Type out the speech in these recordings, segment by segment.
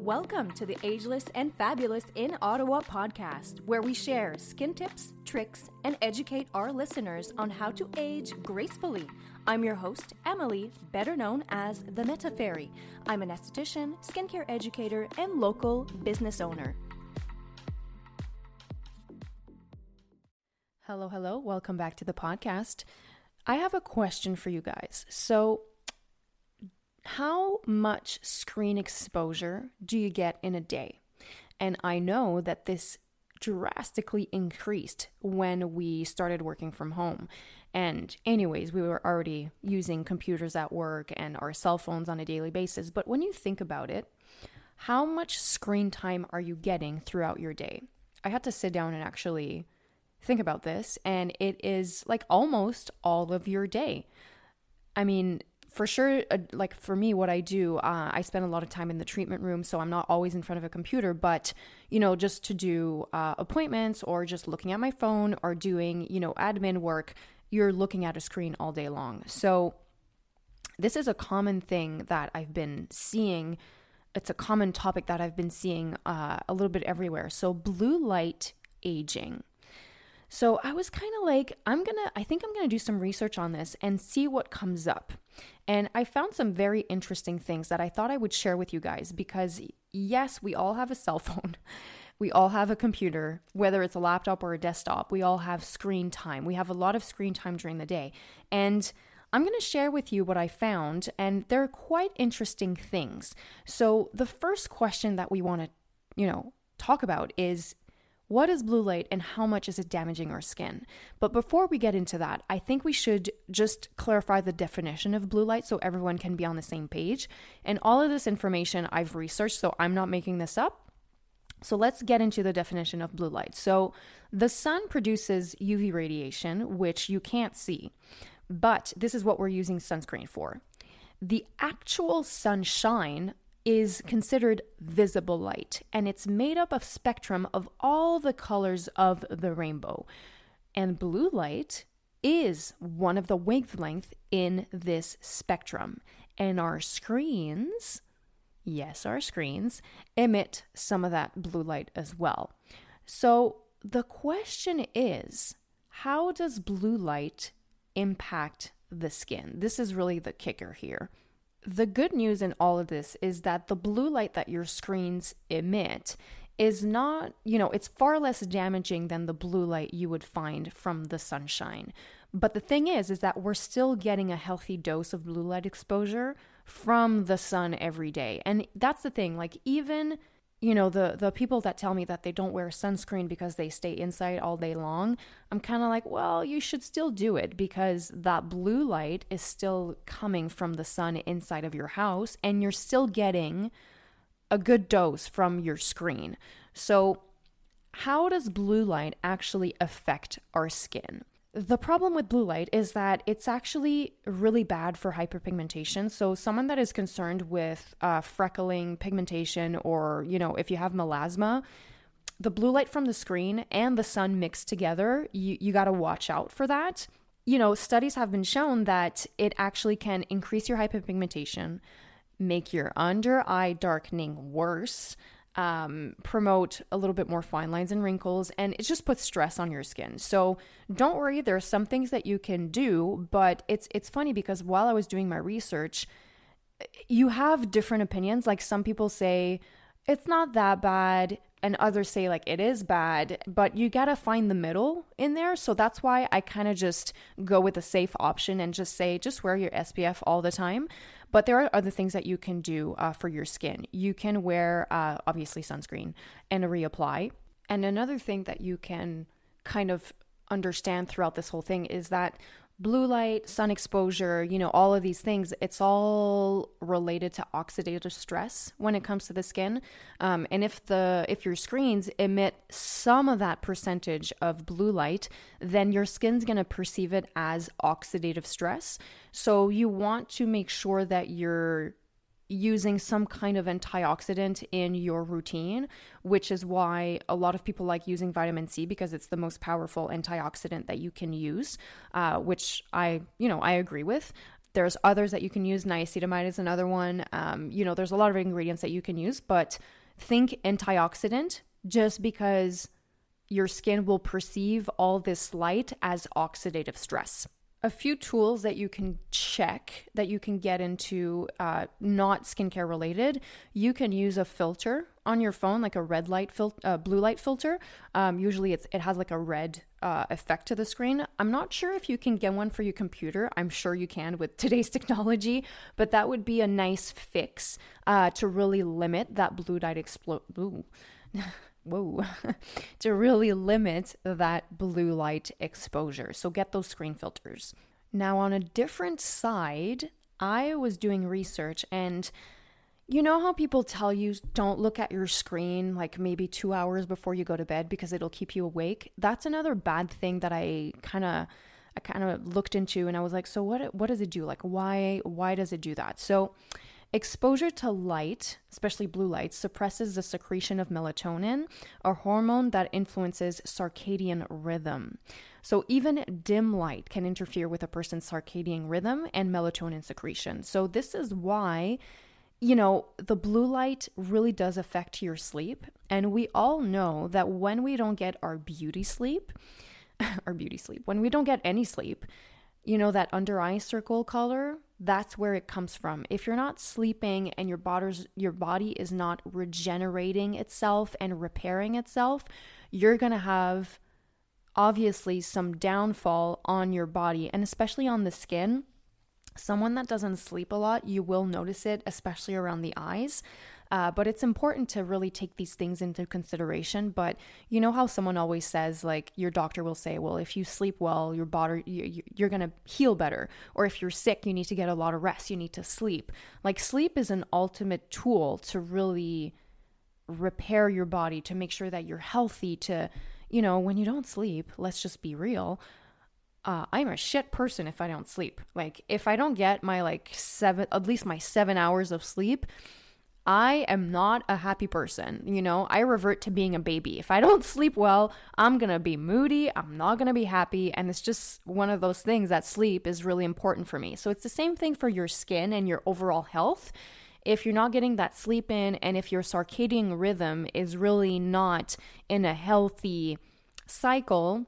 Welcome to the Ageless and Fabulous in Ottawa podcast, where we share skin tips, tricks, and educate our listeners on how to age gracefully. I'm your host, Emily, better known as the Meta Fairy. I'm an esthetician, skincare educator, and local business owner. Hello, hello. Welcome back to the podcast. I have a question for you guys. So, how much screen exposure do you get in a day? And I know that this drastically increased when we started working from home. And, anyways, we were already using computers at work and our cell phones on a daily basis. But when you think about it, how much screen time are you getting throughout your day? I had to sit down and actually think about this, and it is like almost all of your day. I mean, for sure, uh, like for me, what I do, uh, I spend a lot of time in the treatment room, so I'm not always in front of a computer. But you know, just to do uh, appointments or just looking at my phone or doing you know admin work, you're looking at a screen all day long. So this is a common thing that I've been seeing. It's a common topic that I've been seeing uh, a little bit everywhere. So blue light aging. So I was kind of like, I'm gonna, I think I'm gonna do some research on this and see what comes up. And I found some very interesting things that I thought I would share with you guys because, yes, we all have a cell phone. We all have a computer, whether it's a laptop or a desktop. We all have screen time. We have a lot of screen time during the day. And I'm going to share with you what I found, and they're quite interesting things. So, the first question that we want to, you know, talk about is what is blue light and how much is it damaging our skin? But before we get into that, I think we should just clarify the definition of blue light so everyone can be on the same page. And all of this information I've researched, so I'm not making this up. So let's get into the definition of blue light. So the sun produces UV radiation, which you can't see, but this is what we're using sunscreen for. The actual sunshine is considered visible light, and it's made up of spectrum of all the colors of the rainbow. And blue light is one of the wavelength in this spectrum. And our screens, yes, our screens emit some of that blue light as well. So the question is, how does blue light impact the skin? This is really the kicker here. The good news in all of this is that the blue light that your screens emit is not, you know, it's far less damaging than the blue light you would find from the sunshine. But the thing is is that we're still getting a healthy dose of blue light exposure from the sun every day. And that's the thing, like even you know the the people that tell me that they don't wear sunscreen because they stay inside all day long i'm kind of like well you should still do it because that blue light is still coming from the sun inside of your house and you're still getting a good dose from your screen. So how does blue light actually affect our skin the problem with blue light is that it's actually really bad for hyperpigmentation. So, someone that is concerned with uh, freckling, pigmentation, or, you know, if you have melasma, the blue light from the screen and the sun mixed together, you, you got to watch out for that. You know, studies have been shown that it actually can increase your hyperpigmentation, make your under eye darkening worse, um, promote a little bit more fine lines and wrinkles, and it just puts stress on your skin. So don't worry, there are some things that you can do, but it's it's funny because while I was doing my research, you have different opinions. Like some people say it's not that bad, and others say like it is bad, but you gotta find the middle in there. So that's why I kind of just go with the safe option and just say just wear your SPF all the time. But there are other things that you can do uh, for your skin. You can wear, uh, obviously, sunscreen and reapply. And another thing that you can kind of understand throughout this whole thing is that blue light, sun exposure, you know, all of these things, it's all related to oxidative stress when it comes to the skin. Um, and if the if your screens emit some of that percentage of blue light, then your skin's gonna perceive it as oxidative stress. So you want to make sure that you're using some kind of antioxidant in your routine, which is why a lot of people like using vitamin C because it's the most powerful antioxidant that you can use, uh, which I, you know, I agree with. there's others that you can use. Niacinamide is another one. Um, you know, there's a lot of ingredients that you can use, but think antioxidant just because your skin will perceive all this light as oxidative stress. A few tools that you can check that you can get into uh, not skincare related. You can use a filter on your phone, like a red light filter, uh, blue light filter. Um, usually, it's it has like a red uh, effect to the screen. I'm not sure if you can get one for your computer. I'm sure you can with today's technology, but that would be a nice fix uh, to really limit that blue light explode. whoa, to really limit that blue light exposure. So get those screen filters. Now, on a different side, I was doing research and you know how people tell you don't look at your screen like maybe two hours before you go to bed because it'll keep you awake? That's another bad thing that I kind of. I kind of looked into and I was like, so what what does it do? Like why why does it do that? So Exposure to light, especially blue light, suppresses the secretion of melatonin, a hormone that influences circadian rhythm. So, even dim light can interfere with a person's circadian rhythm and melatonin secretion. So, this is why, you know, the blue light really does affect your sleep. And we all know that when we don't get our beauty sleep, our beauty sleep, when we don't get any sleep, you know, that under eye circle color, that's where it comes from. If you're not sleeping and your body's your body is not regenerating itself and repairing itself, you're going to have obviously some downfall on your body and especially on the skin. Someone that doesn't sleep a lot, you will notice it, especially around the eyes. Uh, but it's important to really take these things into consideration. But you know how someone always says, like, your doctor will say, well, if you sleep well, your body, you, you're going to heal better. Or if you're sick, you need to get a lot of rest, you need to sleep. Like, sleep is an ultimate tool to really repair your body, to make sure that you're healthy, to, you know, when you don't sleep, let's just be real. Uh, I'm a shit person if I don't sleep. Like, if I don't get my like seven, at least my seven hours of sleep, I am not a happy person. You know, I revert to being a baby. If I don't sleep well, I'm going to be moody. I'm not going to be happy. And it's just one of those things that sleep is really important for me. So it's the same thing for your skin and your overall health. If you're not getting that sleep in, and if your circadian rhythm is really not in a healthy cycle,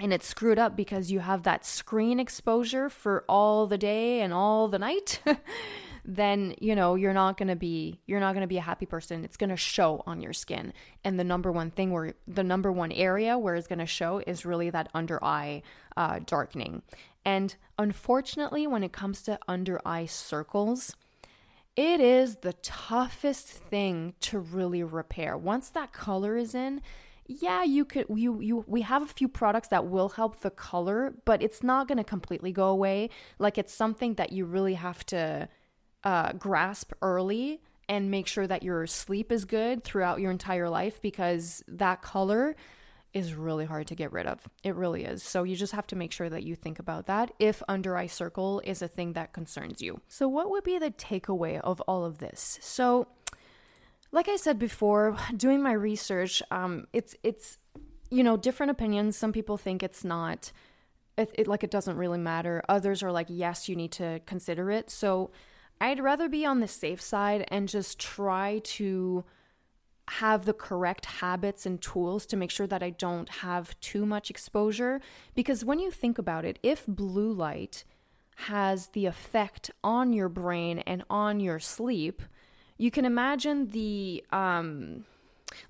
and it's screwed up because you have that screen exposure for all the day and all the night. then you know you're not going to be you're not going to be a happy person. It's going to show on your skin. And the number one thing where the number one area where it's going to show is really that under eye uh, darkening. And unfortunately when it comes to under eye circles it is the toughest thing to really repair. Once that color is in yeah you could you you we have a few products that will help the color but it's not going to completely go away. Like it's something that you really have to uh, grasp early and make sure that your sleep is good throughout your entire life because that color is really hard to get rid of. It really is. So you just have to make sure that you think about that if under eye circle is a thing that concerns you. So, what would be the takeaway of all of this? So, like I said before, doing my research, um, it's it's you know different opinions. Some people think it's not, it, it like it doesn't really matter. Others are like, yes, you need to consider it. So I'd rather be on the safe side and just try to have the correct habits and tools to make sure that I don't have too much exposure. Because when you think about it, if blue light has the effect on your brain and on your sleep, you can imagine the um,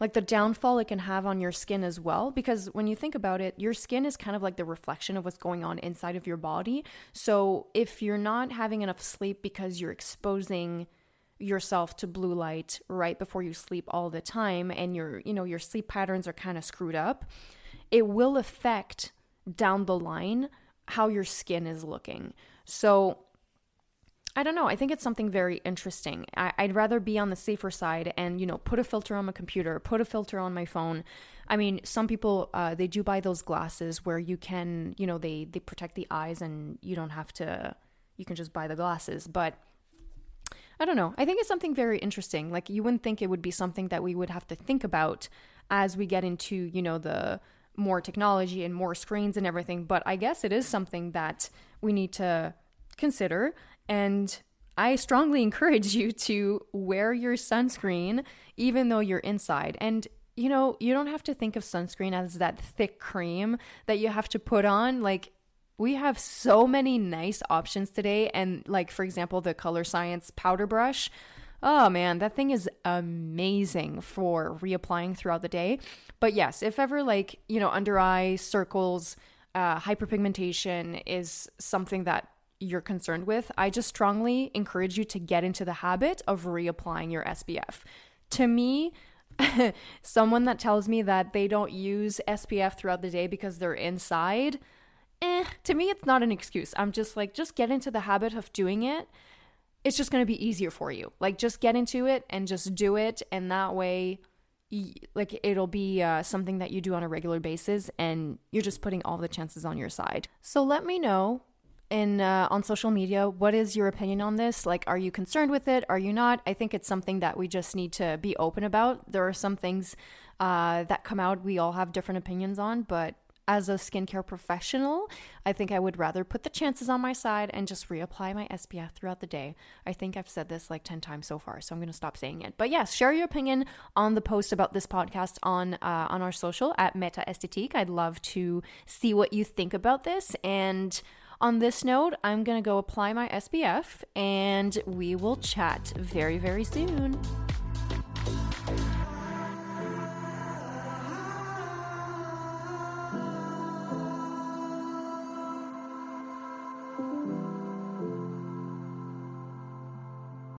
like the downfall it can have on your skin as well because when you think about it your skin is kind of like the reflection of what's going on inside of your body. So if you're not having enough sleep because you're exposing yourself to blue light right before you sleep all the time and your you know your sleep patterns are kind of screwed up it will affect down the line how your skin is looking. So I don't know. I think it's something very interesting. I, would rather be on the safer side and, you know, put a filter on my computer, put a filter on my phone. I mean, some people, uh, they do buy those glasses where you can, you know, they, they protect the eyes and you don't have to, you can just buy the glasses. But I don't know. I think it's something very interesting. Like, you wouldn't think it would be something that we would have to think about as we get into, you know, the more technology and more screens and everything. But I guess it is something that we need to consider and I strongly encourage you to wear your sunscreen even though you're inside. And you know, you don't have to think of sunscreen as that thick cream that you have to put on. Like, we have so many nice options today. And, like, for example, the Colorescience powder brush. Oh man, that thing is amazing for reapplying throughout the day. But yes, if ever, like, you know, under eye circles, uh, hyperpigmentation is something that you're concerned with, I just strongly encourage you to get into the habit of reapplying your SPF. To me, someone that tells me that they don't use SPF throughout the day because they're inside, eh, to me, it's not an excuse. I'm just like, just get into the habit of doing it. It's just going to be easier for you. Like, just get into it and just do it. And that way, like it'll be uh, something that you do on a regular basis and you're just putting all the chances on your side so let me know in uh, on social media what is your opinion on this? Like are you concerned with it? Are you not? I think it's something that we just need to be open about. There are some things uh, that come out we all have different opinions on but as a skincare professional i think i would rather put the chances on my side and just reapply my spf throughout the day. I think i've said this like 10 times so far so i'm going to stop saying it. But yes share your opinion on the post about this podcast on uh, on our social at meta estetique i'd love to see what you think about this and on this note, I'm going to go apply my SPF and we will chat very, very soon.